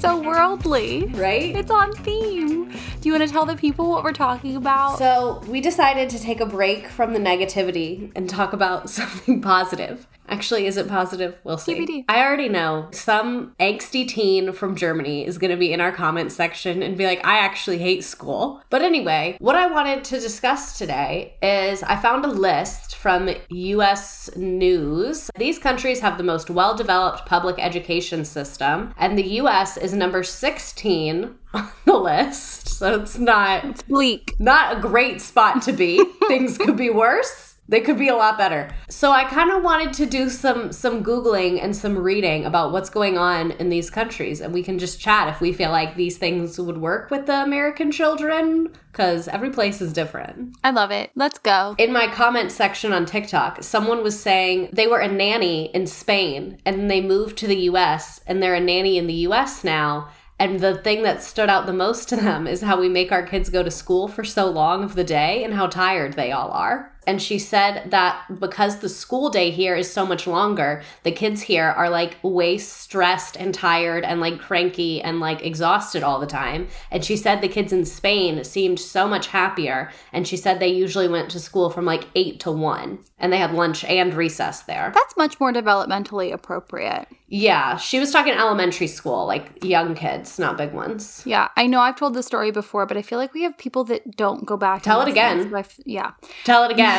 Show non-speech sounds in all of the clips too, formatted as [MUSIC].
so worldly. Right? It's on theme. Do you want to tell the people what we're talking about? So, we decided to take a break from the negativity and talk about [LAUGHS] something positive. Actually, is it positive? We'll see. TBD. I already know some angsty teen from Germany is going to be in our comment section and be like, I actually hate school. But anyway, what I wanted to discuss today is I found a list from US News. These countries have the most well developed public education system, and the US is number 16 on [LAUGHS] the list. So it's not it's bleak. not a great spot to be. [LAUGHS] Things could be worse. They could be a lot better. So I kind of wanted to do some some googling and some reading about what's going on in these countries and we can just chat if we feel like these things would work with the American children cuz every place is different. I love it. Let's go. In my comment section on TikTok, someone was saying they were a nanny in Spain and they moved to the US and they're a nanny in the US now. And the thing that stood out the most to them is how we make our kids go to school for so long of the day and how tired they all are. And she said that because the school day here is so much longer, the kids here are like way stressed and tired and like cranky and like exhausted all the time. And she said the kids in Spain seemed so much happier. And she said they usually went to school from like eight to one and they had lunch and recess there. That's much more developmentally appropriate. Yeah, she was talking elementary school, like young kids, not big ones. Yeah, I know I've told the story before, but I feel like we have people that don't go back. To tell it again. yeah. Tell it again.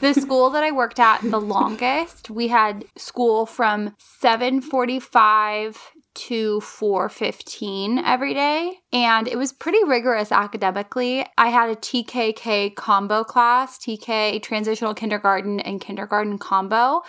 The school that I worked at the longest, we had school from 7:45 to 4:15 every day, and it was pretty rigorous academically. I had a TKK combo class, TK transitional kindergarten and kindergarten combo,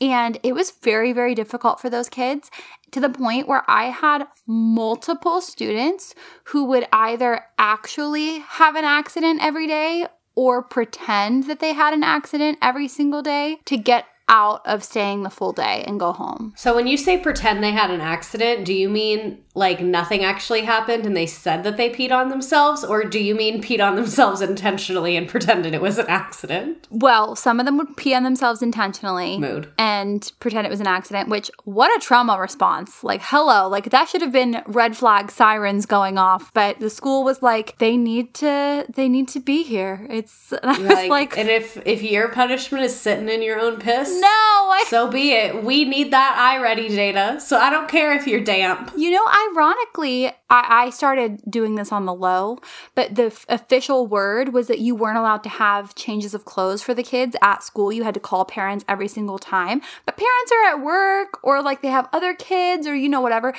and it was very very difficult for those kids to the point where I had multiple students who would either actually have an accident every day or pretend that they had an accident every single day to get out of staying the full day and go home. So when you say pretend they had an accident, do you mean like nothing actually happened and they said that they peed on themselves or do you mean peed on themselves intentionally and pretended it was an accident? Well, some of them would pee on themselves intentionally Mood. and pretend it was an accident, which what a trauma response. Like, hello, like that should have been red flag sirens going off, but the school was like they need to they need to be here. It's and [LAUGHS] I was Like, like, and if if your punishment is sitting in your own piss, no, I [LAUGHS] so be it. We need that iReady data. So I don't care if you're damp. You know, ironically, I, I started doing this on the low, but the f- official word was that you weren't allowed to have changes of clothes for the kids at school. You had to call parents every single time. But parents are at work or like they have other kids or, you know, whatever.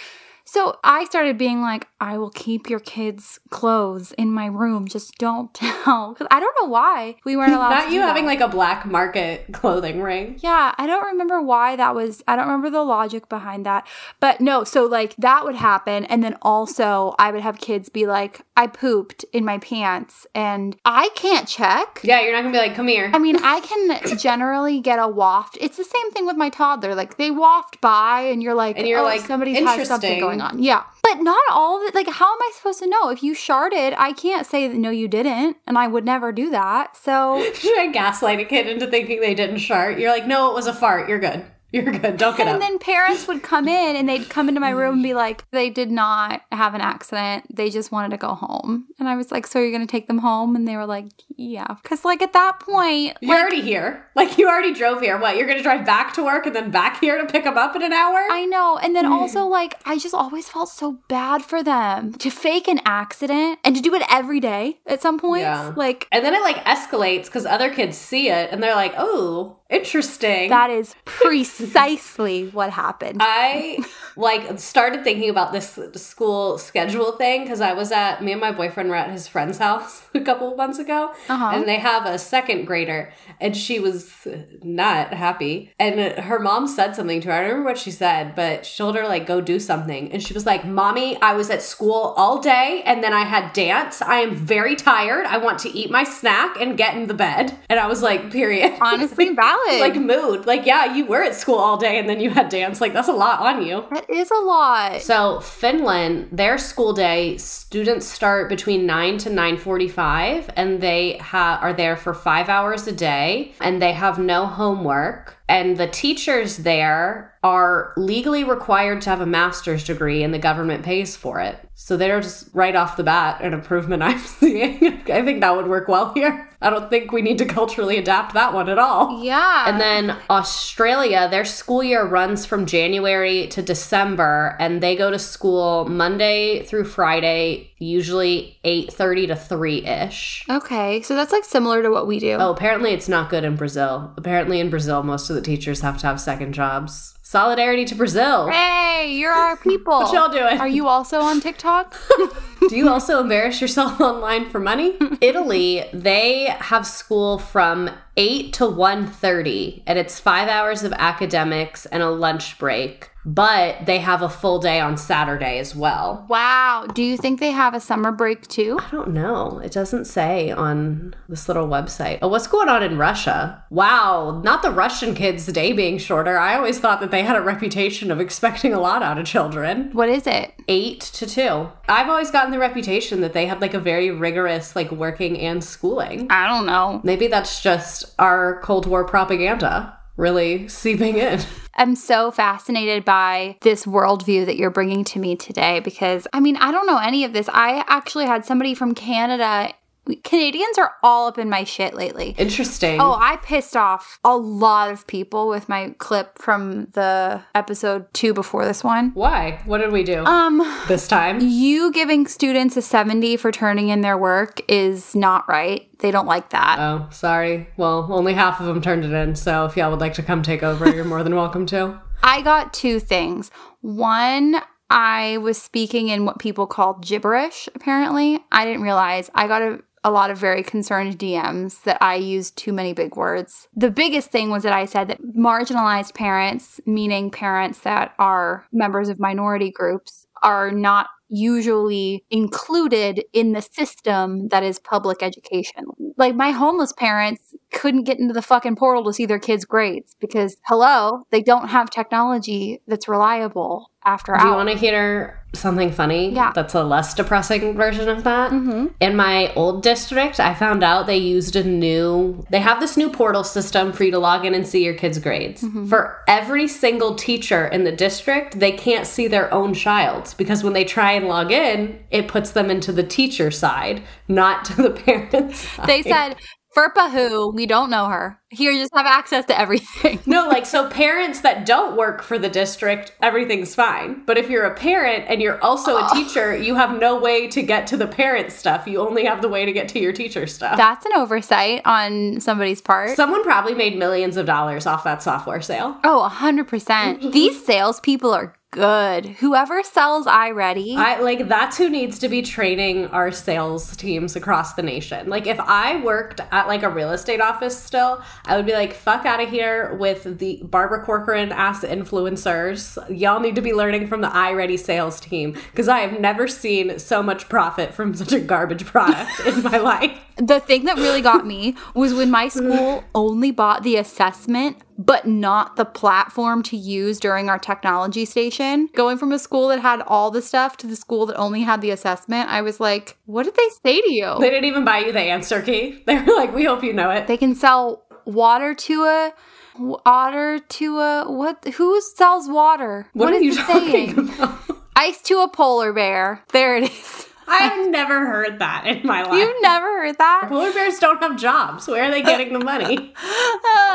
So I started being like, I will keep your kids' clothes in my room. Just don't [LAUGHS] tell. Because I don't know why we weren't allowed Not you having that. like a black market [LAUGHS] clothing ring. Yeah, I don't remember why that was. I don't remember the logic behind that. But no, so like that would happen. And then also, I would have kids be like, I pooped in my pants and I can't check. Yeah, you're not gonna be like, come here. I mean, I can [COUGHS] generally get a waft. It's the same thing with my toddler. Like they waft by, and you're like, And you're oh, like, somebody's had something interesting. Going on. Yeah, but not all of it. Like, how am I supposed to know if you sharded? I can't say no, you didn't, and I would never do that. So [LAUGHS] Should I gaslight a kid into thinking they didn't shart? You're like, no, it was a fart. You're good. You're good. Don't get And up. then parents would come in and they'd come into my room and be like, they did not have an accident. They just wanted to go home. And I was like, so you're going to take them home? And they were like, yeah. Because, like, at that point, You're like, already here. Like you already drove here. What? You're gonna drive back to work and then back here to pick them up in an hour? I know. And then hmm. also, like, I just always felt so bad for them to fake an accident and to do it every day at some points. Yeah. Like, and then it like escalates because other kids see it and they're like, "Oh, interesting." that is precisely what happened. I like started thinking about this school schedule thing because I was at me and my boyfriend were at his friend's house [LAUGHS] a couple of months ago, Uh-huh. and they have a second grader, and she was not happy. And her mom said something to her. I don't remember what she said, but she told her like go do something, and she was like, "Mommy, I was at school all day, and then I had dance. I am very tired. I want to eat my snack and get in the bed." And I was like, "Period." [LAUGHS] Honestly, valid. Like mood. Like, yeah, you were at school all day and then you had dance. Like, that's a lot on you. that is a lot. So Finland, their school day, students start between 9 to 9:45 and they ha- are there for 5 hours a day and they have no homework And the teachers there are legally required to have a master's degree and the government pays for it. So they're just right off the bat an improvement [LAUGHS] I'm seeing. I think that would work well here. I don't think we need to culturally adapt that one at all. Yeah. And then Australia, their school year runs from January to December and they go to school Monday through Friday, usually 8:30 to 3ish. Okay, so that's like similar to what we do. Oh, apparently it's not good in Brazil. Apparently in Brazil most of the teachers have to have second jobs. Solidarity to Brazil. Hey, you're our people. What y'all doing? Are you also on TikTok? [LAUGHS] Do you also embarrass yourself [LAUGHS] online for money? Italy, they have school from 8 to 1:30 and it's 5 hours of academics and a lunch break, but they have a full day on Saturday as well. wow. Do you think they have a summer break too? I don't know. It doesn't say on this little website. Oh, what's going on in Russia? Wow, not the Russian kids' day being shorter. I always thought that they had a reputation of expecting a lot out of children. What is it? Eight to two. I've always gotten the reputation that they had like a very rigorous like working and schooling. I don't know. Maybe that's just our Cold War propaganda really seeping in. I'm so fascinated by this worldview that you're bringing to me today because I mean, I don't know any of this. I actually had somebody from Canada. Canadians are all up in my shit lately. Interesting. Oh, I pissed off a lot of people with my clip from the episode two before this one. Why? What did we do Um, this time? you giving students a 70 for turning in their work is not right. They don't like that. Oh, sorry. Well, only half of them turned it in, so if y'all would like to come take over, you're more than welcome to. [LAUGHS] I got two things. One, I was speaking in what people call gibberish, apparently. I didn't realize. I got a, a lot of very concerned DMs that I used too many big words. The biggest thing was that I said that marginalized parents, meaning parents that are members of minority groups, are not usually included in the system that is public education. Like my homeless parents couldn't get into the fucking portal to see their kids' grades because hello, they don't have technology that's reliable after Do you want to hear something funny? Yeah. That's a less depressing version of that. mm-hmm. In my old district, I found out they used a new, they have this new portal system for you to log in and see your kids' grades. Mm-hmm. For every single teacher in the district, they can't see their own child because when they try and log in, it puts them into the teacher side, not to the [LAUGHS] parents' side. They said, FERPA who, we don't know her. Here, you just have access to everything. [LAUGHS] No, like so [LAUGHS] parents that don't work for the district, everything's fine. But if you're a parent and you're also a oh. teacher, you have no way to get to the parent stuff. You only have the way to get to your teacher stuff. That's an oversight on somebody's part. Someone probably made millions of dollars off that software sale. oh, 100%. [LAUGHS] These salespeople are good. Whoever sells iReady. I like that's who needs to be training our sales teams across the nation. Like if I worked at like a real estate office still, I would be like, fuck out of here with the Barbara Corcoran ass influencers. Y'all need to be learning from the iReady sales team because I have never seen so much profit from such a garbage product in my [LAUGHS] life. The thing that really got me was when my school [SIGHS] only bought the assessment, but not the platform to use during our technology station. Going from a school that had all the stuff to the school that only had the assessment, I was like, what did they say to you? They didn't even buy you the answer key. [LAUGHS] They were like, we hope you know it. They can sell water to a water to a what who sells water? what, are is you saying? about? [LAUGHS] Ice to a polar bear. There it is. I've never heard that in my life. You've never heard that? Polar bears don't have jobs. Where are they getting the money? [LAUGHS]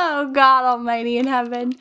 Oh God Almighty in heaven.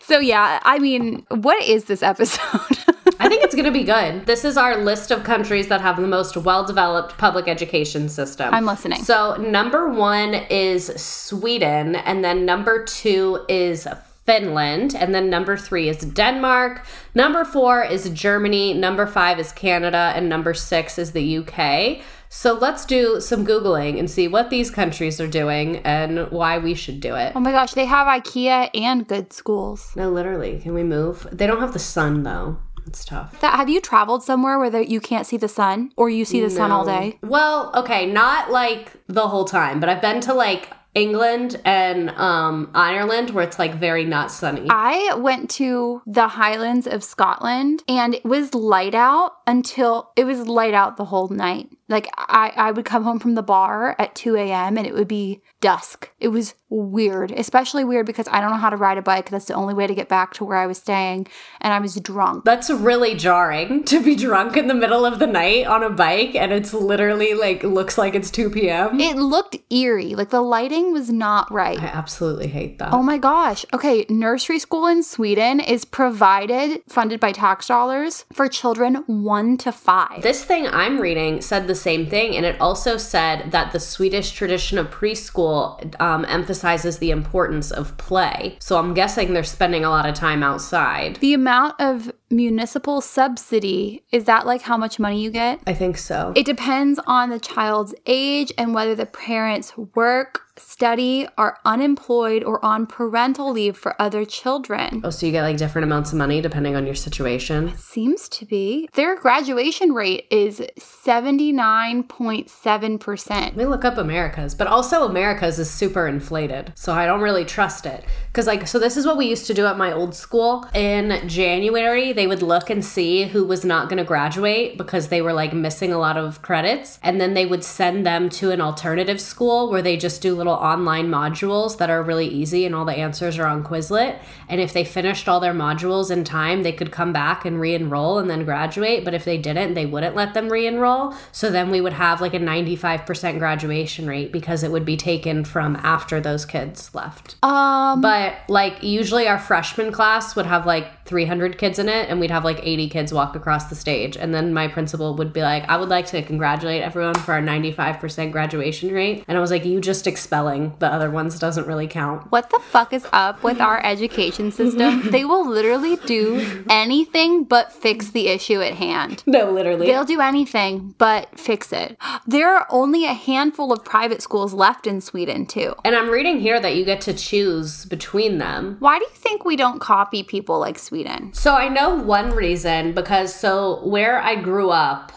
So yeah, I mean, what is this episode? I think it's going to be [LAUGHS] good. This is our list of countries that have the most well developed public education system. I'm listening. So, number one is Sweden, and then number two is Finland, and then number three is Denmark. Number four is Germany. Number five is Canada, and number six is the UK. So, let's do some Googling and see what these countries are doing and why we should do it. oh my gosh, they have IKEA and good schools. No, literally. Can we move? They don't have the sun, though. It's tough. That have you traveled somewhere where there, you can't see the sun or you see the sun all day? Well, okay, not like the whole time, but I've been to like England and um Ireland where it's like very not sunny. I went to the Highlands of Scotland and it was light out until it was light out the whole night. Like I, I would come home from the bar at 2 a.m. and it would be dusk. It was weird, especially weird because I don't know how to ride a bike. That's the only way to get back to where I was staying. And I was drunk. That's really jarring [LAUGHS] to be drunk in the middle of the night on a bike and it's literally like looks like it's 2 p.m. It looked eerie. Like the lighting was not right. I absolutely hate that. Oh my gosh. Okay, nursery school in Sweden is provided, funded by tax dollars for children one to five. This thing I'm reading said the same thing, and it also said that the Swedish tradition of preschool um, emphasizes the importance of play. So I'm guessing they're spending a lot of time outside. The amount of municipal subsidy is that like how much money you get? I think so. It depends on the child's age and whether the parents work study, are unemployed, or on parental leave for other children. Oh, so you get like different amounts of money depending on your situation? Seems to be. Their graduation rate is 79.7%. Let me look up America's, but also America's is super inflated. So I don't really trust it. Because, like, so this is what we used to do at my old school. In January, they would look and see who was not going to graduate because they were like missing a lot of credits. And then they would send them to an alternative school where they just do little online modules that are really easy and all the answers are on Quizlet. And if they finished all their modules in time, they could come back and re enroll and then graduate. But if they didn't, they wouldn't let them re enroll. So then we would have like a 95% graduation rate because it would be taken from after those kids left. Um, But like usually our freshman class would have like 300 kids in it and we'd have like 80 kids walk across the stage. And then my principal would be like, I would like to congratulate everyone for our 95% graduation rate. And I was like, you just expelling the other ones doesn't really count. what the fuck is up with our education system? [LAUGHS] they will literally do anything but fix the issue at hand. No, literally. They'll do anything but fix it. [GASPS] There are only a handful of private schools left in Sweden, too. and I'm reading here that you get to choose between them. Why do you think we don't copy people like Sweden? So I know one reason because so where I grew up,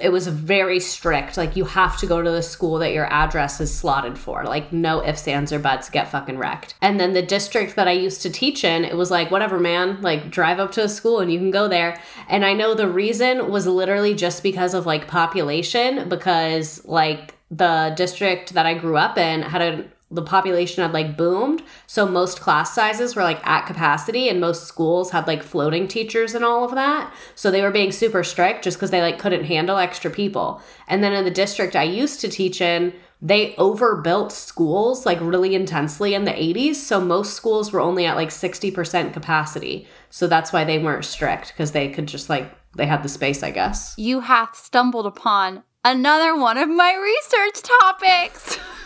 it was very strict. Like you have to go to the school that your address is slotted for. Like no ifs, ands, or buts, get fucking wrecked. And then the district that I used to teach in, it was like, whatever, man, like drive up to a school and you can go there. And I know the reason was literally just because of like population, because like the district that I grew up in had a the population had like boomed. So most class sizes were like at capacity and most schools had like floating teachers and all of that. So they were being super strict just because they like couldn't handle extra people. And then in the district i used to teach in they overbuilt schools like really intensely in the 80s so most schools were only at like 60% capacity. So that's why they weren't strict because they could just like they had the space i guess. You hath stumbled upon another one of my research topics. [LAUGHS]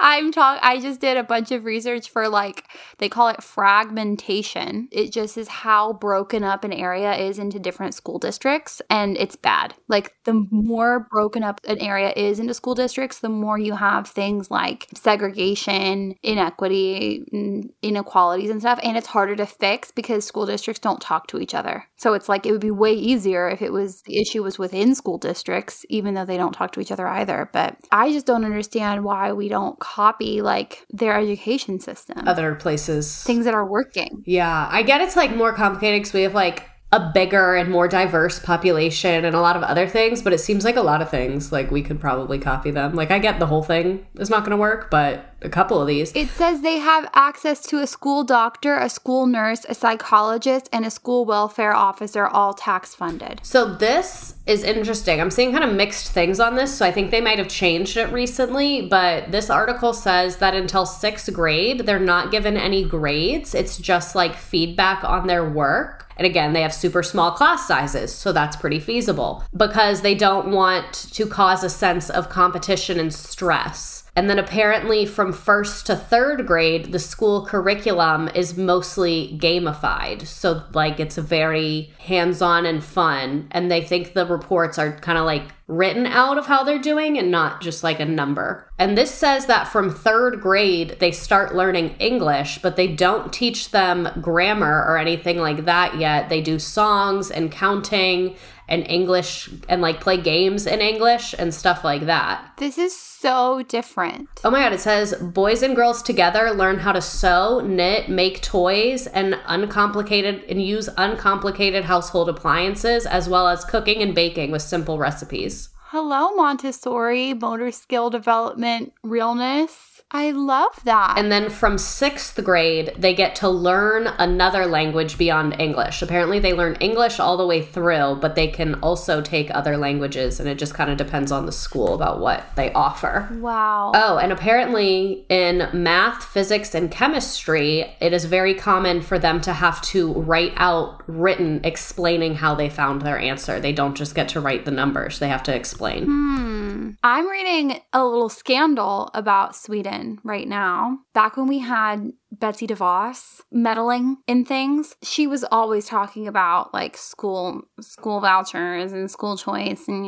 I'm talk I just did a bunch of research for like they call it fragmentation. It just is how broken up an area is into different school districts and it's bad. Like the more broken up an area is into school districts, the more you have things like segregation, inequity, inequalities and stuff and it's harder to fix because school districts don't talk to each other. So it's like it would be way easier if it was the issue was within school districts even though they don't talk to each other either. But I just don't understand why we don't copy like their education system. other places Things that are working. Yeah, I get it's like more complicated because we have like a bigger and more diverse population and a lot of other things, but it seems like a lot of things like we could probably copy them. Like I get the whole thing is not going to work, but a couple of these. It says they have access to a school doctor, a school nurse, a psychologist, and a school welfare officer, all tax funded. So this is interesting. I'm seeing kind of mixed things on this, so I think they might have changed it recently, but this article says that until 6th grade, they're not given any grades. It's just like feedback on their work. And again, they have super small class sizes, so that's pretty feasible because they don't want to cause a sense of competition and stress. And then apparently from first to third grade, the school curriculum is mostly gamified. So, like, it's very hands on and fun. And they think the reports are kind of like written out of how they're doing and not just like a number. And this says that from third grade, they start learning English, but they don't teach them grammar or anything like that yet. They do songs and counting and English and like play games in English and stuff like that. This is so different. Oh my god, it says boys and girls together learn how to sew, knit, make toys, and uncomplicated and use uncomplicated household appliances as well as cooking and baking with simple recipes. Hello, Montessori, motor skill development, realness. I love that. And then from sixth grade, they get to learn another language beyond English. Apparently, they learn English all the way through, but they can also take other languages, and it just kind of depends on the school about what they offer. wow. Oh, and apparently in math, physics, and chemistry, it is very common for them to have to write out written explaining how they found their answer. They don't just get to write the numbers, they have to explain. Hmm. Mm-hmm. I'm reading a little scandal about Sweden right now. Back when we had Betsy DeVos meddling in things, she was always talking about like school school vouchers and school choice and.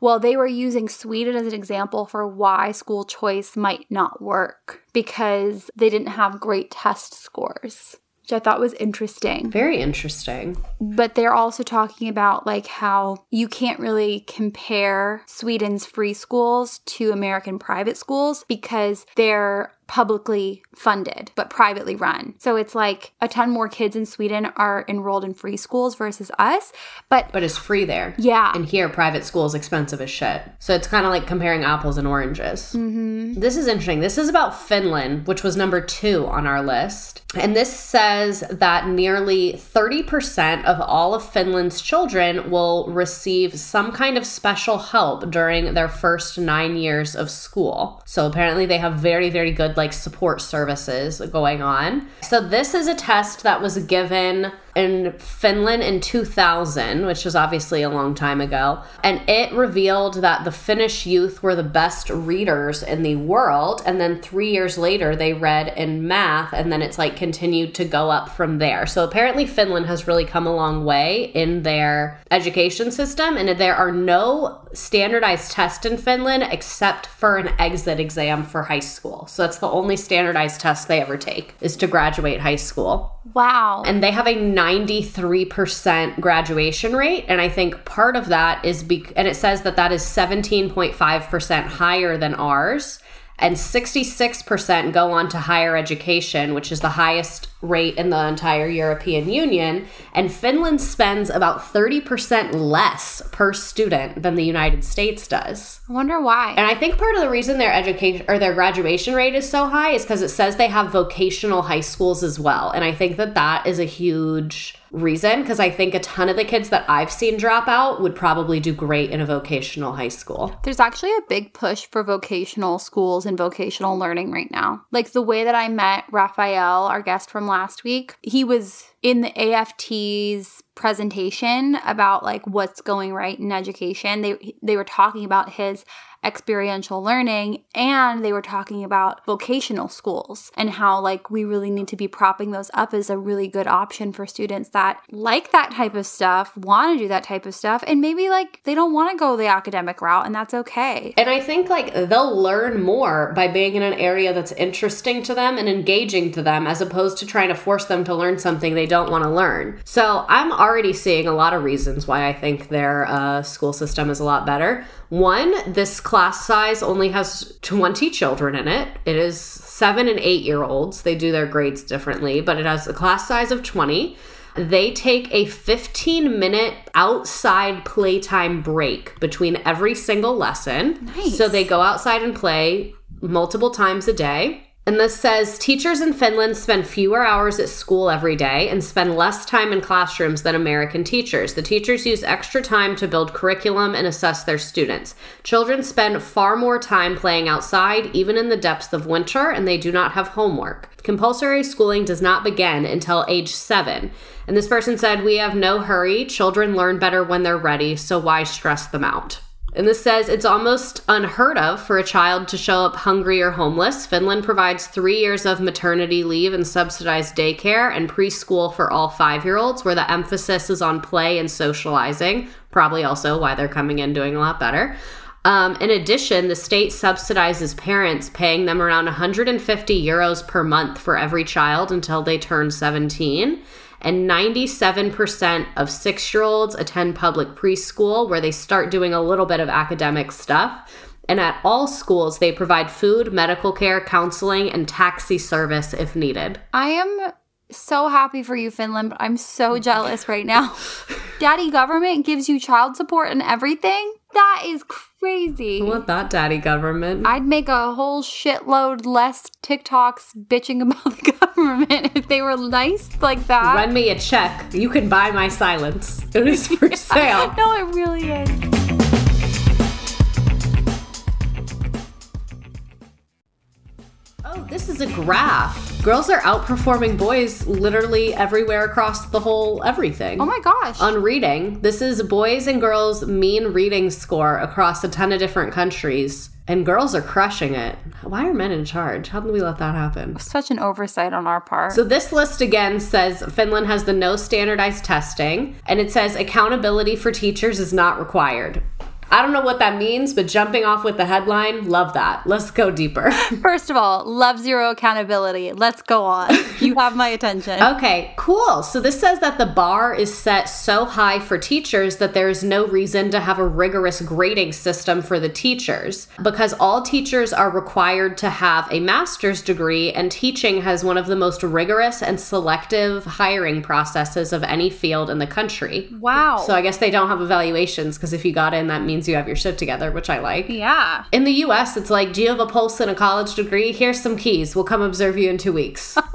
Well, they were using Sweden as an example for why school choice might not work because they didn't have great test scores. Which I thought was interesting. Very interesting. But they're also talking about like how you can't really compare Sweden's free schools to American private schools because they're publicly funded but privately run. So it's like a ton more kids in Sweden are enrolled in free schools versus us. But But it's free there. yeah. And here, private school is expensive as shit. So it's kind of like comparing apples and oranges. Mm-hmm. This is interesting. This is about Finland, which was number two on our list. And this says that nearly 30% of all of Finland's children will receive some kind of special help during their first nine years of school. So apparently they have very, very good like support services going on. So this is a test that was given in Finland in 2000, which was obviously a long time ago. And it revealed that the Finnish youth were the best readers in the world. And then three years later, they read in math, and then it's like continued to go up from there. So apparently, Finland has really come a long way in their education system. And there are no standardized tests in Finland except for an exit exam for high school. So that's the only standardized test they ever take is to graduate high school Wow. and they have a 93% graduation rate. And i think part of that is be- and it says that that is 17.5% higher than ours and 66% go on to higher education which is the highest rate in the entire european union and finland spends about 30% less per student than the united states does I wonder why. and I think part of the reason their education or their graduation rate is so high is because it says they have vocational high schools as well. And I think that that is a huge reason because I think a ton of the kids that I've seen drop out would probably do great in a vocational high school. There's actually a big push for vocational schools and vocational learning right now. Like the way that I met Raphael, our guest from last week, he was in the AFT's presentation about like what's going right in education. They they were talking about his experiential learning and they were talking about vocational schools and how like we really need to be propping those up as a really good option for students that like that type of stuff, want to do that type of stuff and maybe like they don't want to go the academic route and that's okay. And I think like they'll learn more by being in an area that's interesting to them and engaging to them as opposed to trying to force them to learn something they don't want to learn. So I'm already seeing a lot of reasons why I think their uh, school system is a lot better. One, this size only has 20 children in it. It is seven and eight year olds. They do their grades differently, but it has a class size of 20. They take a 15 minute outside playtime break between every single lesson. Nice. So they go outside and play multiple times a day. And this says teachers in Finland spend fewer hours at school every day and spend less time in classrooms than American teachers. The teachers use extra time to build curriculum and assess their students. Children spend far more time playing outside, even in the depths of winter, and they do not have homework. Compulsory schooling does not begin until age seven. And this person said, We have no hurry. Children learn better when they're ready, so why stress them out? And this says it's almost unheard of for a child to show up hungry or homeless. Finland provides three years of maternity leave and subsidized daycare and preschool for all five year olds, where the emphasis is on play and socializing. Probably also why they're coming in doing a lot better. Um, in addition, the state subsidizes parents, paying them around 150 euros per month for every child until they turn 17. And 97% of six year olds attend public preschool where they start doing a little bit of academic stuff. And at all schools, they provide food, medical care, counseling, and taxi service if needed. I am so happy for you, Finland, but I'm so jealous right now. [LAUGHS] Daddy government gives you child support and everything? That is crazy. I want that daddy government. I'd make a whole shitload less TikToks bitching about [LAUGHS] the government if they were nice like that. Run me a check. You can buy my silence. It is for [LAUGHS] sale. no, it really is. Oh, this is a graph. Girls are outperforming boys literally everywhere across the whole everything. Oh my gosh. On reading, this is boys and girls' mean reading score across a ton of different countries, and girls are crushing it. Why are men in charge? How did we let that happen? Such an oversight on our part. So, this list again says Finland has the no standardized testing, and it says accountability for teachers is not required. I don't know what that means, but jumping off with the headline, love that. Let's go deeper. [LAUGHS] First of all, love zero accountability. Let's go on. You have my attention. [LAUGHS] okay, cool. So this says that the bar is set so high for teachers that there is no reason to have a rigorous grading system for the teachers because all teachers are required to have a master's degree, and teaching has one of the most rigorous and selective hiring processes of any field in the country. Wow. So I guess they don't have evaluations because if you got in, that means you have your shit together, which I like. yeah. In the US, it's like, do you have a pulse and a college degree? Here's some keys. We'll come observe you in two weeks. [LAUGHS]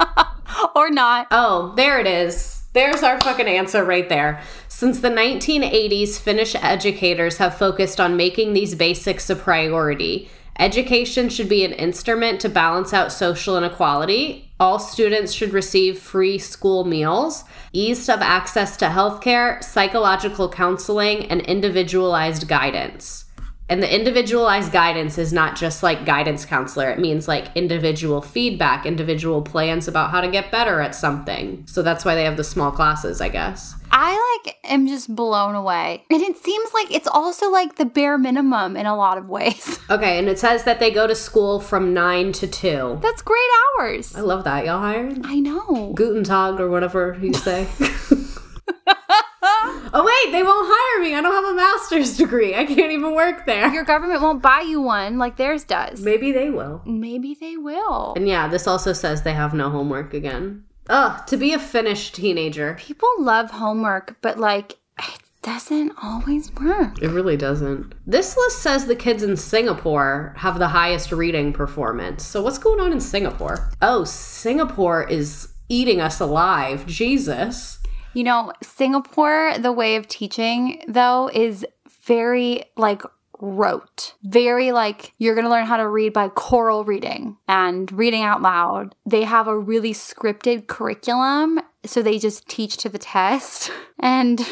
Or not. oh, there it is. There's our fucking answer right there. Since the 1980s, Finnish educators have focused on making these basics a priority. Education should be an instrument to balance out social inequality. All students should receive free school meals, ease of access to healthcare, psychological counseling, and individualized guidance. And the individualized guidance is not just like guidance counselor. It means like individual feedback, individual plans about how to get better at something. So that's why they have the small classes, I guess. I like am just blown away. And it seems like it's also like the bare minimum in a lot of ways. [LAUGHS] Okay, and it says that they go to school from 9 to 2. That's great hours. I love that. Y'all hired? I know. Guten Tag or whatever you say. [LAUGHS] oh, wait, they won't hire me. I don't have a master's degree. I can't even work there. Your government won't buy you one like theirs does. Maybe they will. Maybe they will. And yeah, this also says they have no homework again. Ugh, to be a Finnish teenager. People love homework, but like it doesn't always work. It really doesn't. This list says the kids in Singapore have the highest reading performance. So what's going on in Singapore? Oh, Singapore is eating us alive. Jesus. You know, Singapore, the way of teaching though is very like rote. Very like you're going to learn how to read by choral reading and reading out loud. They have a really scripted curriculum, so they just teach to the test. [LAUGHS] And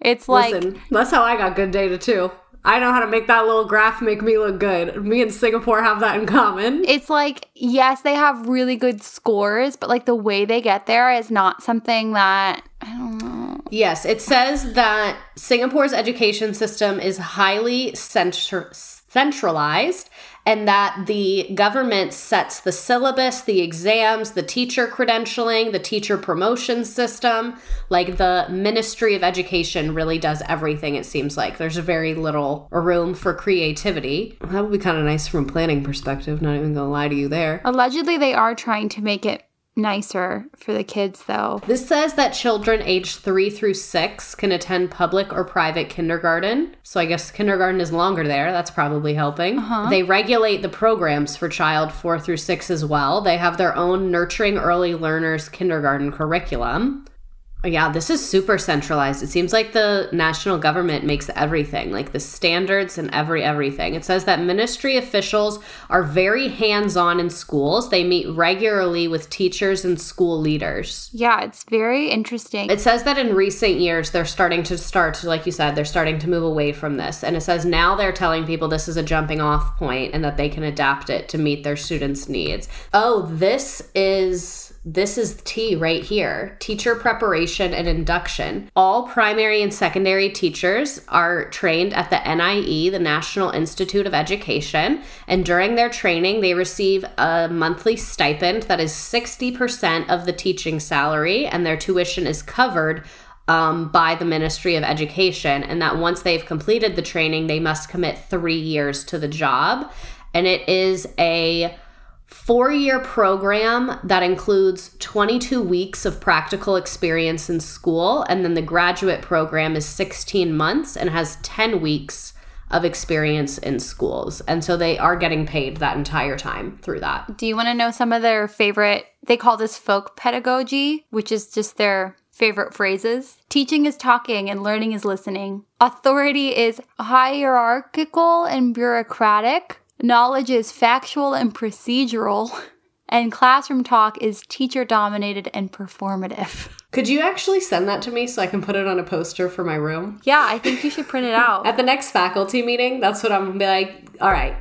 it's like Listen, that's how I got good data too. I know how to make that little graph make me look good. Me and Singapore have that in common. it's like yes, they have really good scores, but like the way they get there is not something that I don't know. Yes, it says that Singapore's education system is highly centr- centralized and that the government sets the syllabus, the exams, the teacher credentialing, the teacher promotion system. Like the Ministry of Education really does everything, it seems like. There's very little room for creativity. That would be kind of nice from a planning perspective, not even gonna lie to you there. Allegedly, they are trying to make it nicer for the kids, though. This says that children aged three through six can attend public or private kindergarten. So I guess kindergarten is longer there. That's probably helping. Uh-huh. They regulate the programs for child four through six as well. They have their own nurturing early learners kindergarten curriculum. Yeah, this is super centralized. It seems like the national government makes everything, like the standards and every everything. It says that ministry officials are very hands-on in schools. They meet regularly with teachers and school leaders. Yeah, it's very interesting. It says that in recent years they're starting to start, like you said, they're starting to move away from this. And it says now they're telling people this is a jumping off point and that they can adapt it to meet their students' needs. Oh, this is this is T right here teacher preparation and induction. All primary and secondary teachers are trained at the NIE, the National Institute of Education, and during their training, they receive a monthly stipend that is 60% of the teaching salary, and their tuition is covered um, by the Ministry of Education, and that once they've completed the training, they must commit three years to the job. And it is a four year program that includes 22 weeks of practical experience in school, and then the graduate program is 16 months and has 10 weeks of experience in schools. And so they are getting paid that entire time through that. Do you want to know some of their favorite? They call this folk pedagogy, which is just their favorite phrases. Teaching is talking and learning is listening. Authority is hierarchical and bureaucratic. Knowledge is factual and procedural. And classroom talk is teacher dominated and performative. Could you actually send that to me so I can put it on a poster for my room? Yeah, I think you should print it out. At the next faculty meeting, that's what I'm gonna be like, all right,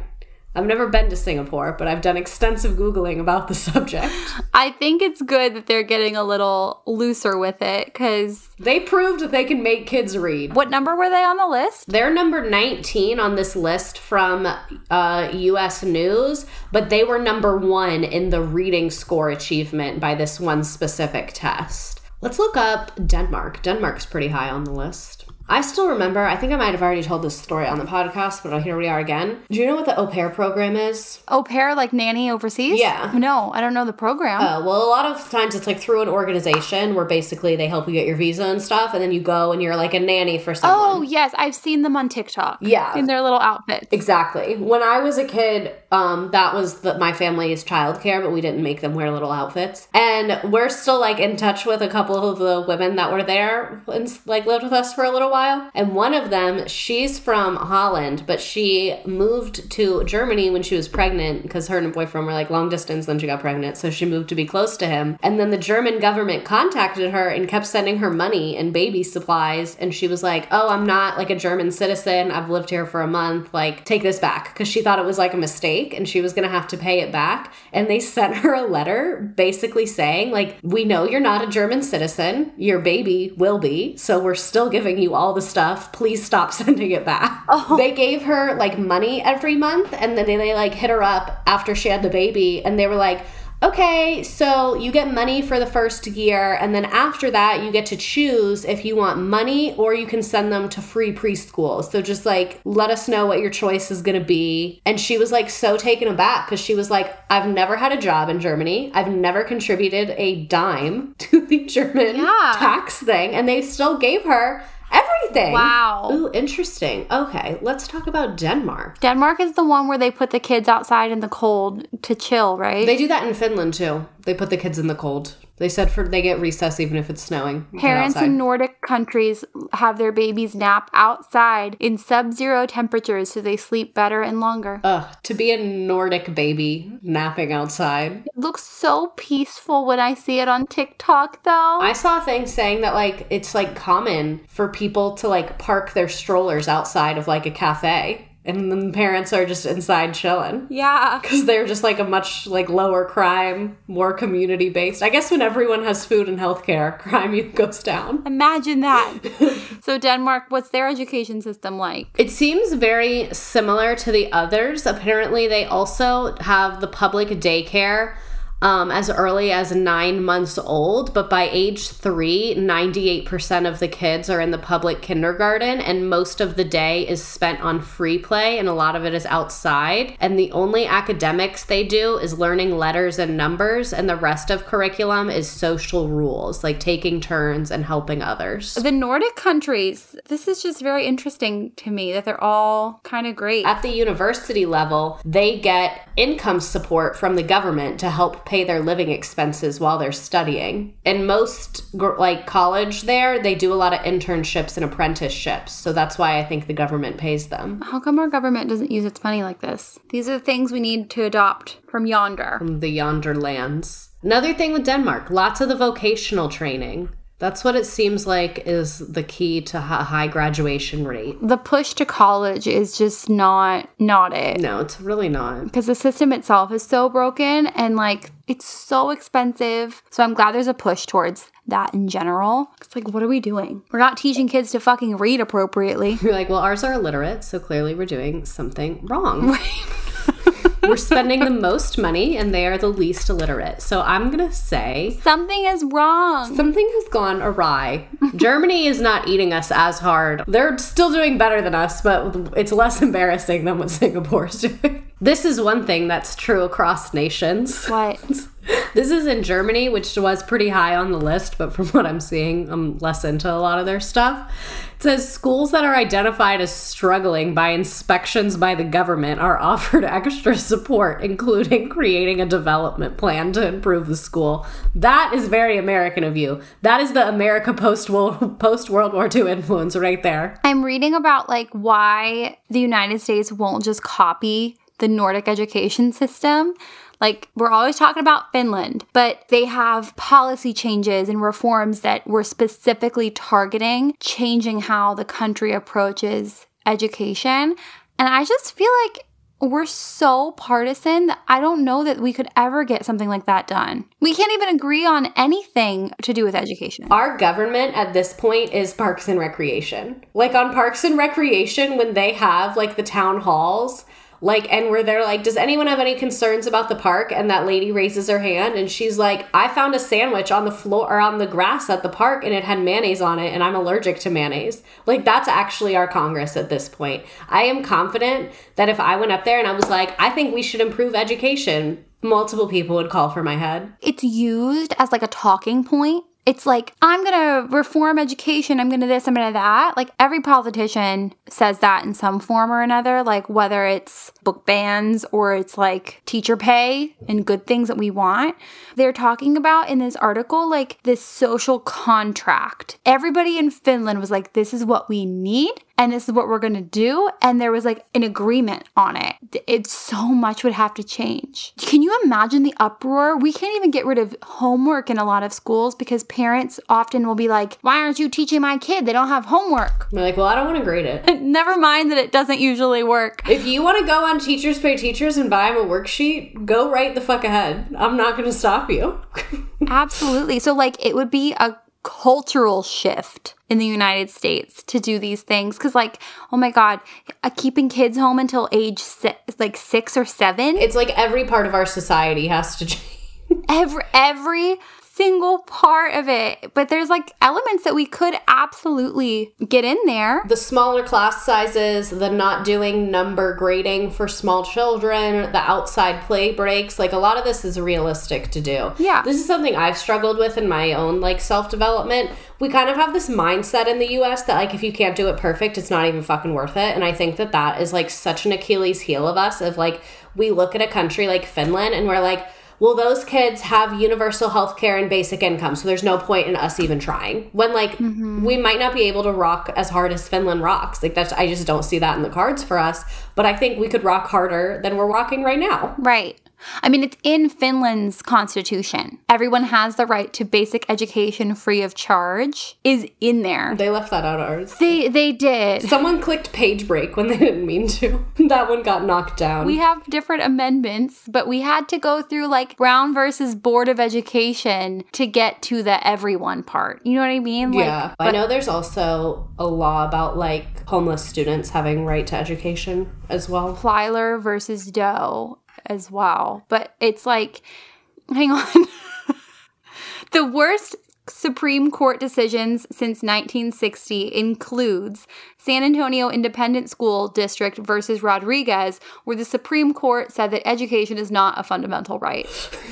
I've never been to Singapore, but I've done extensive Googling about the [LAUGHS] subject. I think it's good that they're getting a little looser with it because. They proved that they can make kids read. What number were they on the list? They're number 19 on this list from uh, US News, but they were number one in the reading score achievement by this one specific test. Let's look up Denmark. Denmark's pretty high on the list. I still remember, I think I might have already told this story on the podcast, but here we are again. Do you know what the au pair program is? Au pair, like nanny overseas? Yeah. No, I don't know the program. Oh, well, a lot of times it's like through an organization where basically they help you get your visa and stuff, and then you go and you're like a nanny for someone. oh, yes. I've seen them on TikTok. Yeah. In their little outfits. Exactly. When I was a kid, um, that was the, my family's childcare, but we didn't make them wear little outfits. And we're still like in touch with a couple of the women that were there and like lived with us for a little while. And one of them, she's from Holland, but she moved to Germany when she was pregnant because her and her boyfriend were like long distance. Then she got pregnant, so she moved to be close to him. And then the German government contacted her and kept sending her money and baby supplies. And she was like, "Oh, I'm not like a German citizen. I've lived here for a month. Like, take this back," because she thought it was like a mistake and she was gonna have to pay it back. And they [LAUGHS] sent her a letter basically saying, like, "We know you're not a German citizen. Your baby will be, so we're still giving you all the stuff. Please stop [LAUGHS] sending it back." Oh. They gave her like money every month, and then they, they like hit her up after she had the baby, and they were like. Okay, so you get money for the first year, and then after that, you get to choose if you want money or you can send them to free preschool. So just like let us know what your choice is gonna be. And she was like so taken aback because she was like, I've never had a job in Germany, I've never contributed a dime [LAUGHS] to the German Yeah. tax thing, and they still gave her everything. Wow. Ooh, interesting. Okay, let's talk about Denmark. Denmark is the one where they put the kids outside in the cold to chill, right? They do that in Finland too. They put the kids in the cold. They said for they get recess even if it's snowing. Parents in Nordic countries have their babies nap outside in sub zero temperatures so they sleep better and longer. Ugh, to be a Nordic baby napping outside. It looks so peaceful when I see it on TikTok, though. I saw a thing saying that like it's like common for people to like park their strollers outside of like a cafe and then parents are just inside chilling. yeah. Because they're just like a much like lower crime, more community based. I guess when everyone has food and healthcare, [LAUGHS] crime goes down. Imagine that. [LAUGHS] so, Denmark, what's their education system like? It seems very similar to the others. Apparently, they also have the public daycare um, as early as nine months old, but by age three, 98% of the kids are in the public kindergarten, and most of the day is spent on free play, and a lot of it is outside. And the only academics they do is learning letters and numbers, and the rest of curriculum is social rules, like taking turns and helping others. The Nordic countries, this is just very interesting to me that they're all kind of great. At the university level, they get income support from the government to help pay their living expenses while they're studying. In most like college there, they do a lot of internships and apprenticeships. So that's why I think the government pays them. How come our government doesn't use its money like this? These are the things we need to adopt from yonder. From the yonder lands. Another thing with Denmark, lots of the vocational training. That's what it seems like is the key to a high graduation rate. The push to college is just not not it. No, it's really not. Because the system itself is so broken and like it's so expensive. So I'm glad there's a push towards that in general. It's like, what are we doing? We're not teaching kids to fucking read appropriately. [LAUGHS] You're like, well, ours are illiterate, so clearly we're doing something wrong. Right. [LAUGHS] we're spending the most money and they are the least illiterate. So I'm going to say something is wrong. Something has gone awry. Germany is not eating us as hard. They're still doing better than us, but it's less embarrassing than what Singapore's doing. This is one thing that's true across nations. What? [LAUGHS] this is in Germany, which was pretty high on the list, but from what I'm seeing, I'm less into a lot of their stuff. Says schools that are identified as struggling by inspections by the government are offered [LAUGHS] extra support, including creating a development plan to improve the school. That is very American of you. That is the America post [LAUGHS] post World War II influence right there. I'm reading about like why the United States won't just copy the Nordic education system. Like, we're always talking about Finland, but they have policy changes and reforms that were specifically targeting changing how the country approaches education. And I just feel like we're so partisan that I don't know that we could ever get something like that done. We can't even agree on anything to do with education. Our government at this point is Parks and Recreation. Like on Parks and Recreation, when they have like the town halls, like and where they're like does anyone have any concerns about the park? And that lady raises her hand and she's like i found a sandwich on the floor or on the grass at the park and it had mayonnaise on it and i'm allergic to mayonnaise. Like that's actually our congress at this point. I am confident that if i went up there and i was like i think we should improve education multiple people would call for my head. It's used as like a talking point it's like, I'm going to reform education. I'm going to this, I'm going to that. Like every politician says that in some form or another, like whether it's book bans or it's like teacher pay and good things that we want. They're talking about in this article, like this social contract. Everybody in Finland was like, this is what we need and this is what we're going to do and there was like an agreement on it. It's so much would have to change. Can you imagine the uproar? We can't even get rid of homework in a lot of schools because parents often will be like why aren't you teaching my kid? They don't have homework. They're like well i don't want to grade it. [LAUGHS] Never mind that it doesn't usually work. If you want to go on teachers pay teachers and buy them a worksheet go right the fuck ahead. I'm not going to stop you. [LAUGHS] Absolutely. So like it would be a cultural shift in the United States to do these things. Cuz like oh my god uh, keeping kids home until age six, like 6 or 7 it's like every part of our society has to [LAUGHS] change. Every every single part of it. But there's like elements that we could absolutely get in there. The smaller class sizes, the not doing number grading for small children, the outside play breaks, like a lot of this is realistic to do. Yeah. This is something I've struggled with in my own like self-development. We kind of have this mindset in the US that like if you can't do it perfect, it's not even fucking worth it. And I think that that is like such an Achilles heel of us of like we look at a country like Finland and we're like well, those kids have universal health care and basic income, so there's no point in us even trying. When like mm-hmm. we might not be able to rock as hard as Finland rocks. Like that's I just don't see that in the cards for us. But I think we could rock harder than we're rocking right now. Right. I mean, it's in Finland's constitution. Everyone has the right to basic education free of charge is in there. They left that out of ours. They they did. Someone clicked page break when they didn't mean to. [LAUGHS] that one got knocked down. We have different amendments, but we had to go through like Brown versus Board of Education to get to the everyone part. You know what I mean? Like, yeah. But- I know there's also a law about like homeless students having right to education as well. Plyler versus Doe as well. But it's like, [LAUGHS] hang on. the worst Supreme Court decisions since 1960 includes San Antonio Independent School District versus Rodriguez, where the Supreme Court said that education is not a fundamental right.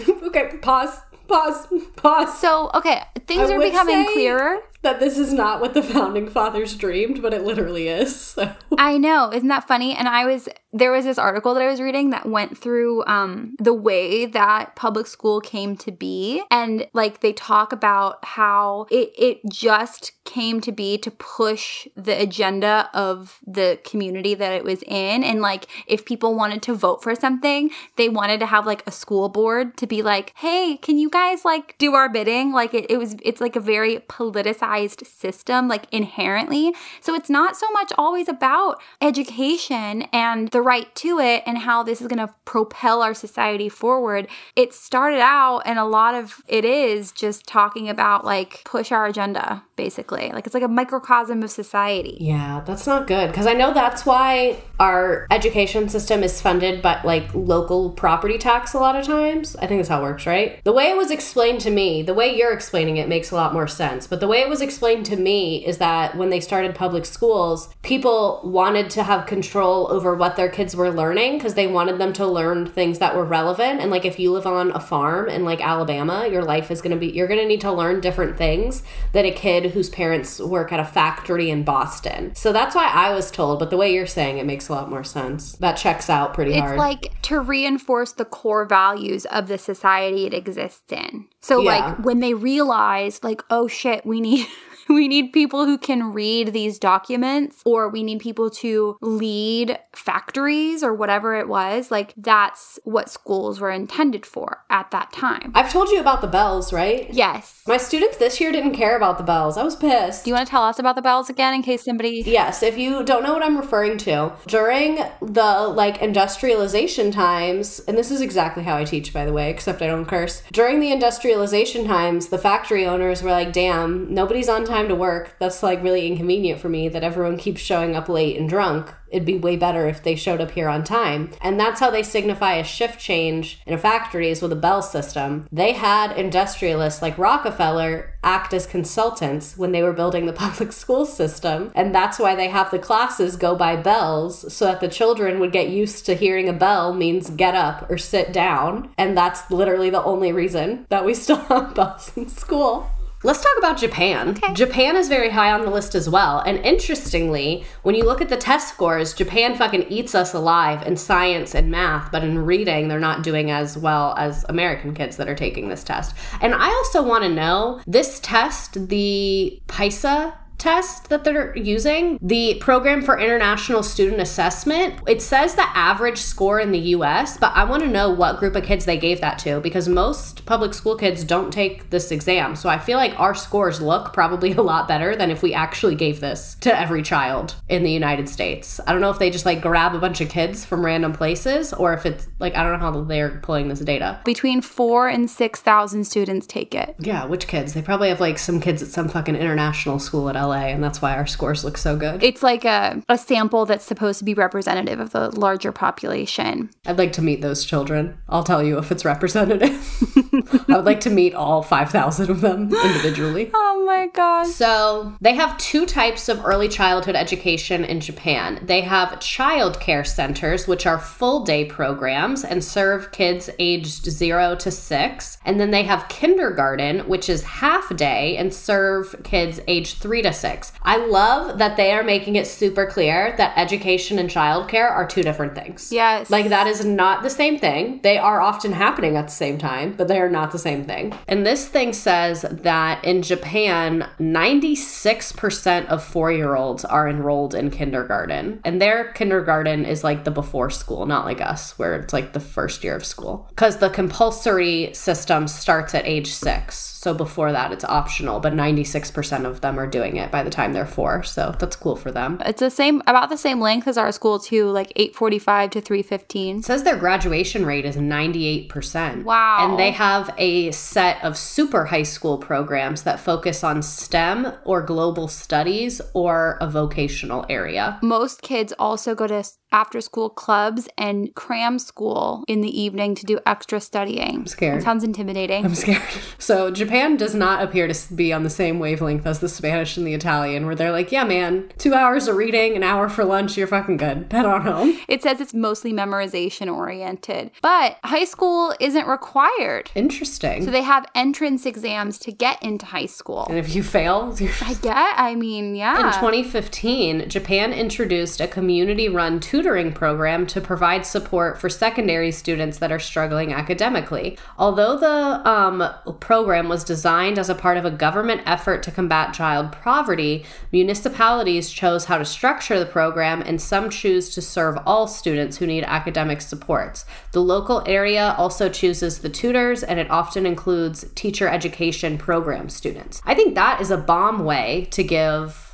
[LAUGHS] okay, pause. Pause. Pause. So, okay, things I are becoming say, clearer. That this is not what the founding fathers dreamed, but it literally is. So. [LAUGHS] I know. Isn't that funny? And I was there was this article that I was reading that went through um, the way that public school came to be. And like they talk about how it, it just came to be to push the agenda of the community that it was in. And like if people wanted to vote for something, they wanted to have like a school board to be like, hey, can you guys like do our bidding? Like it, it was, it's like a very politicized system, like inherently. So it's not so much always about education and the right to it and how this is going to propel our society forward. It started out, and a lot of it is just talking about like push our agenda, basically. Like it's like a microcosm of society. Yeah, that's not good because I know that's why our education system is funded by like local property tax a lot of times. I think that's how it works, right? The way it was explained to me, the way you're explaining it makes a lot more sense. But the way it was explained to me is that when they started public schools, people wanted to have control over what their kids were learning because they wanted them to learn things that were relevant. And like if you live on a farm in like Alabama, your life is going to be, you're going to need to learn different things than a kid whose parents work at a factory in Boston. So that's why I was told. But the way you're saying it makes a lot more sense. That checks out pretty It's hard. like to reinforce the core values of the society it exists in. So Yeah. like when they realize like oh shit, we need [LAUGHS] we need people who can read these documents or we need people to lead factories or whatever it was, like that's what schools were intended for at that time. I've told you about the bells, right? Yes. My students this year didn't care about the bells. I was pissed. Do you want to tell us about the bells again in case somebody Yes, if you don't know what I'm referring to, during the like industrialization times, and this is exactly how I teach by the way, except I don't curse. During the industrialization times, the factory owners were like, "Damn, nobody's on time to work. That's like really inconvenient for me that everyone keeps showing up late and drunk." It'd be way better if they showed up here on time. And that's how they signify a shift change in a factory is with a bell system. They had industrialists like Rockefeller act as consultants when they were building the [LAUGHS] public school system. And that's why they have the classes go by bells so that the children would get used to hearing a bell means get up or sit down. And that's literally the only reason that we [LAUGHS] still have bells in school. Let's talk about Japan. Japan is very high on the list as well. And interestingly, when you look at the test scores, Japan fucking eats us alive in science and math, but in reading, they're not doing as well as American kids that are taking this test. And I also want to know this test, the PISA test that they're using, the Program for International Student Assessment, it says the average score in the US, but I want to know what group of kids they gave that to because most public school kids don't take this exam. So I feel like our scores look probably [LAUGHS] a lot better than if we actually gave this to every child in the United States. I don't know if they just like grab a bunch of kids from random places or if it's like, I don't know how they're pulling this data. between 4 and 6,000 students take it. Yeah, which kids? They probably have like some kids at some fucking international school at LA, and that's why our scores look so good. It's like a, a sample that's supposed to be representative of the larger population. I'd like to meet those children. I'll tell you if it's representative. [LAUGHS] I would like to meet all 5,000 of them individually. [LAUGHS] Oh my gosh. So, they have two types of early childhood education in Japan. They have child care centers, which are full day programs and serve kids aged zero to six. And then they have kindergarten, which is half day and serve kids aged three to six. I love that they are making it super clear that education and childcare are two different things. Yes. Like that is not the same thing. They are often happening at the same time, but they are not the same thing. And this thing says that in Japan, 96% of four year olds are enrolled in kindergarten. And their kindergarten is like the before school, not like us, where it's like the first year of school. Because the compulsory system starts at age six. So before that, it's optional, but 96% of them are doing it by the time they're four. So that's cool for them. It's the same, about the same length as our school too, like 845 to 315. It says their graduation rate is 98%. Wow. And they have a set of super high school programs that focus on STEM or global studies or a vocational area. Most kids also go to after school clubs and cram school in the evening to do extra studying. I'm scared. It sounds intimidating. I'm scared. [LAUGHS] So Japan does not appear to be on the same wavelength as the Spanish and the Italian, where they're like, yeah, man, two hours of reading, an hour for lunch, you're fucking good. [LAUGHS] Head on home. It says it's mostly memorization oriented, but high school isn't required. Interesting. So they have entrance exams to get into high school. and if you fail, [LAUGHS] I get, I mean, yeah. In 2015, Japan introduced a community run tutoring program to provide support for secondary students that are struggling academically. Although the um, program was designed as a part of a government effort to combat child poverty, municipalities chose how to structure the program, and some choose to serve all students who need academic supports. The local area also chooses the tutors, and it often includes teacher education program students. I think that is a bomb way to give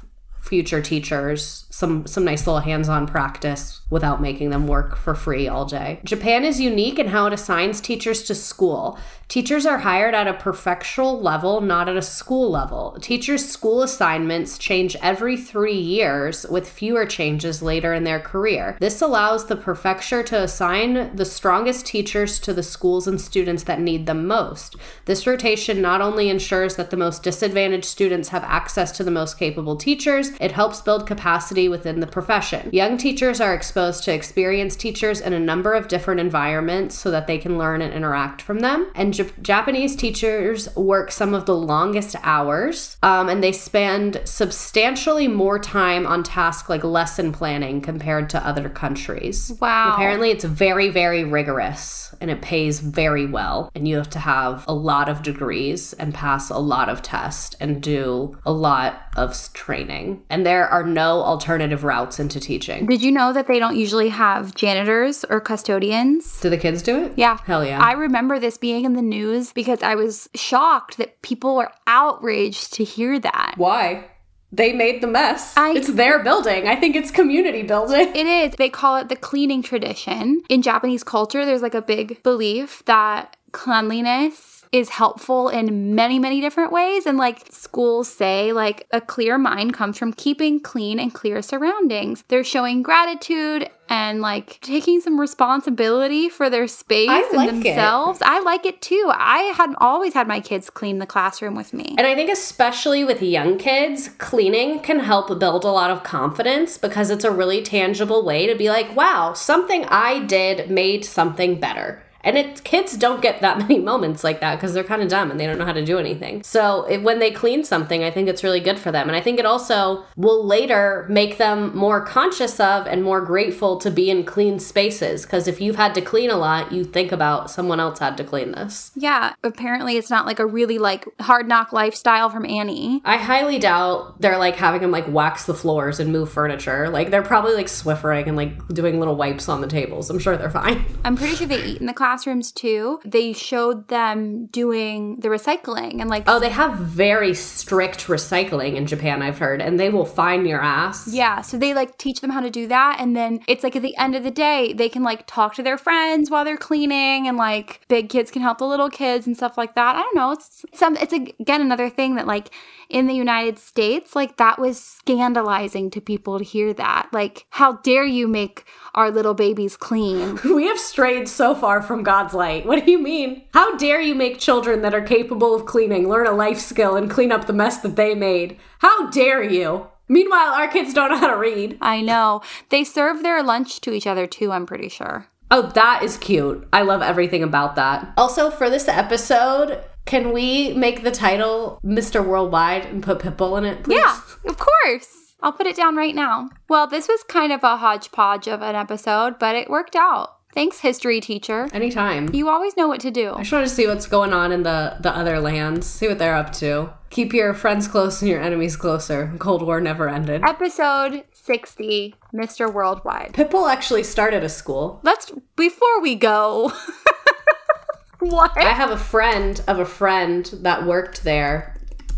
future teachers some some nice little hands-on practice without making them work for free all day. Japan is unique in how it assigns teachers to school. Teachers are hired at a prefectural level, not at a school level. Teachers' school assignments change every 3 years with fewer changes later in their career. This allows the prefecture to assign the strongest teachers to the schools and students that need them most. This rotation not only ensures that the most disadvantaged students have access to the most capable teachers, it helps build capacity within the profession. Young teachers are exposed to experienced teachers in a number of different environments so that they can learn and interact from them. And J- Japanese teachers work some of the longest hours, um, and they spend substantially more time on tasks like lesson planning compared to other countries. Wow. Apparently, it's very, very rigorous and it pays very well. And you have to have a lot of degrees and pass a lot of tests and do a lot of training. And there are no alternative routes into teaching. Did you know that they don't usually have janitors or custodians? Do the kids do it? Yeah. Hell yeah. I remember this being in the news because I was shocked that people were outraged to hear that. Why? They made the mess. I- it's their building. I think it's community building. It is. They call it the cleaning tradition. In Japanese culture, there's like a big belief that cleanliness is helpful in many, many different ways. And like schools say, like a clear mind comes from keeping clean and clear surroundings. They're showing gratitude and like taking some responsibility for their space I and like it. themselves. I like it too. I had always had my kids clean the classroom with me. And I think, especially with young kids, cleaning can help build a lot of confidence because it's a really tangible way to be like, wow, something I did made something better. And it, kids don't get that [LAUGHS] many moments like that because they're kind of dumb and they don't know how to do anything. So if, when they clean something, I think it's really good for them. And I think it also will later make them more conscious of and more grateful to be in clean spaces. Because if you've had to clean a lot, you think about someone else had to clean this. Yeah, apparently it's not like a really like hard knock lifestyle from Annie. I highly doubt they're like having them like wax the floors and move furniture. Like they're probably like Swiffering and like doing little wipes on the tables. I'm sure they're fine. I'm pretty sure they eat in the classrooms too. They showed them doing the recycling and like Oh, they have very strict recycling in Japan, I've heard, and they will fine your ass. yeah, so they like teach them how to do that and then it's like at the end of the day they can like talk to their friends while they're cleaning and like big kids can help the little kids and stuff like that. I don't know. It's some it's again another thing that like in the United States, like that was scandalizing to people to hear that. Like how dare you make our little babies clean? [LAUGHS] We have strayed so far from God's light. What do you mean? How dare you make children that are capable of cleaning learn a life skill and clean up the mess that they made? How dare you? Meanwhile, our kids don't know how to read. I know. They serve their lunch to each other too, I'm pretty sure. Oh, that is cute. I love everything about that. Also, for this episode, can we make the title Mr. Worldwide and put Pitbull in it, please? Yeah, of course. I'll put it down right now. Well, this was kind of a hodgepodge of an episode, but it worked out. Thanks, history teacher. Anytime. You always know what to do. I just want to see what's going on in the, the other lands, see what they're up to. Keep your friends close and your enemies closer. Cold War never ended. Episode 60, Mr. Worldwide. Pitbull actually started a school. Let's, before we go. [LAUGHS] what? I have a friend of a friend that worked there,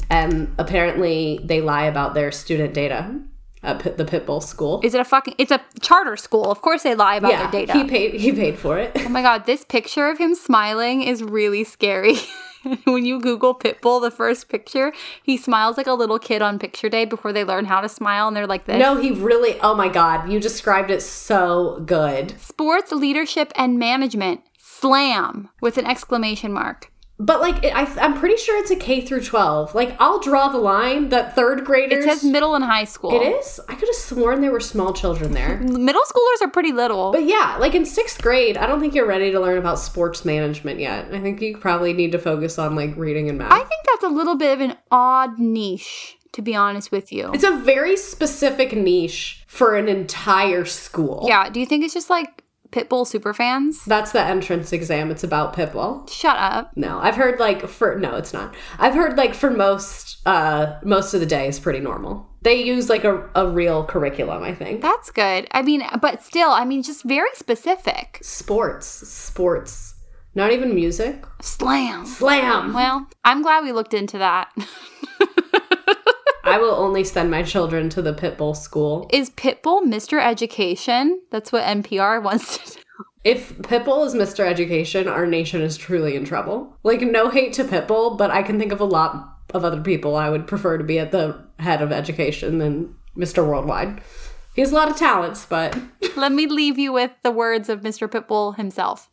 and apparently they lie about their student data at Pit- the Pitbull school. Is it a fucking, it's a charter school. Of course they lie about yeah, their data. he paid. He paid for it. Oh my god, this picture of him smiling is really scary. [LAUGHS] when you Google Pitbull, the first picture, he smiles like a little kid on picture day before they learn how to smile and they're like this. No, he really. Oh my god, you described it so good. Sports leadership and management. Slam with an exclamation mark. But like, it, I, I'm pretty sure it's a K through 12. Like, I'll draw the line that third graders. It says middle and high school. It is. I could have sworn there were small children there. [LAUGHS] Middle schoolers are pretty little. But yeah, like in sixth grade, I don't think you're ready to learn about sports management yet. I think you probably need to focus on like reading and math. I think that's a little bit of an odd niche, to be honest with you. it's a very specific niche for an entire school. yeah. Do you think it's just like Pitbull super fans? That's the entrance exam. It's about Pitbull. Shut up. No, I've heard like for no, it's not. I've heard like for most uh most of the day is pretty normal. They use like a, a real curriculum, I think. That's good. I mean, but still, I mean, just very specific. Sports, sports. Not even music. Slam. Slam. Well, I'm glad we looked into that. [LAUGHS] I will only send my children to the Pitbull school. Is Pitbull Mr. Education? That's what NPR [LAUGHS] wants to know. If Pitbull is Mr. Education, our nation is truly in trouble. Like, no hate to Pitbull, but I can think of a lot of other people I would prefer to be at the head of education than Mr. Worldwide. He has a lot of talents, but Let me leave you with the words of Mr. Pitbull himself.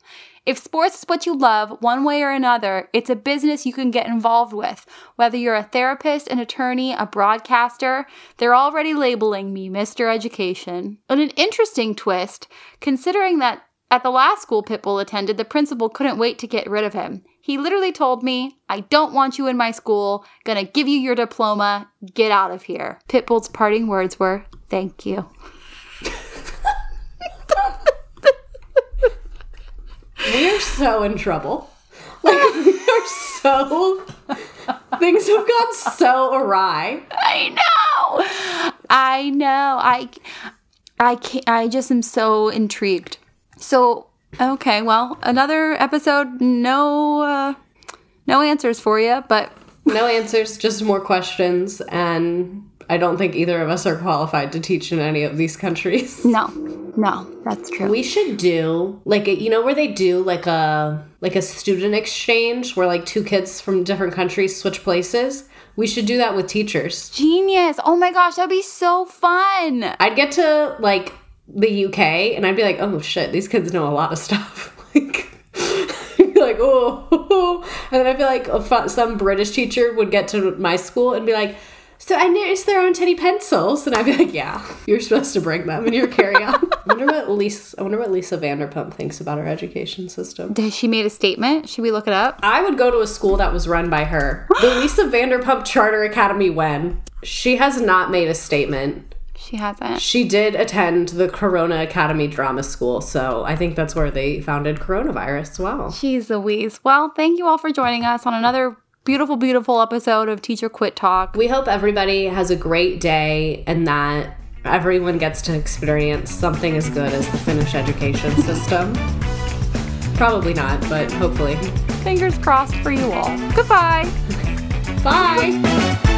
If sports is what you love, one way or another, it's a business you can get involved with. Whether you're a therapist, an attorney, a broadcaster, they're already labeling me Mr. Education. And an interesting twist, considering that at the last school Pitbull attended, the principal couldn't wait to get rid of him. He literally told me, I don't want you in my school, gonna give you your diploma, get out of here. Pitbull's parting words were, Thank you. We are so in trouble. Like, [LAUGHS] we are so. Things have gone so awry. I know. I know. I I can't, I just am so intrigued. So, okay, well, another episode no uh no answers for you, but No answers, just more questions, and I don't think either of us are qualified to teach in any of these countries. [LAUGHS] no. No, that's true. We should do like a, you know where they do like a like a student exchange where like two kids from different countries switch places. We should do that with teachers. Genius. Oh my gosh, that'd be so fun. I'd get to like the UK and I'd be like, oh shit, these kids know a lot of stuff. [LAUGHS] like, like, oh, [LAUGHS] and then I feel like some British teacher would get to my school and be like, so I noticed they're on Teddy pencils, and I'd be like, yeah, you're supposed to bring them in your carry on. [LAUGHS] I wonder what Lisa, I wonder what Lisa Vanderpump thinks about our education system. Has she made a statement? Should we look it up? I would go to a school that was run by her. The [GASPS] Lisa Vanderpump Charter Academy when she has not made a statement. She hasn't. She did attend the Corona Academy Drama School, so I think that's where they founded coronavirus as well. Jeez Louise. Well, thank you all for joining us on another beautiful, beautiful episode of Teacher Quit Talk. We hope everybody has a great day and that everyone gets to experience something as good as the Finnish education system. Probably not, but hopefully. Fingers crossed for you all. Goodbye. [LAUGHS] Bye!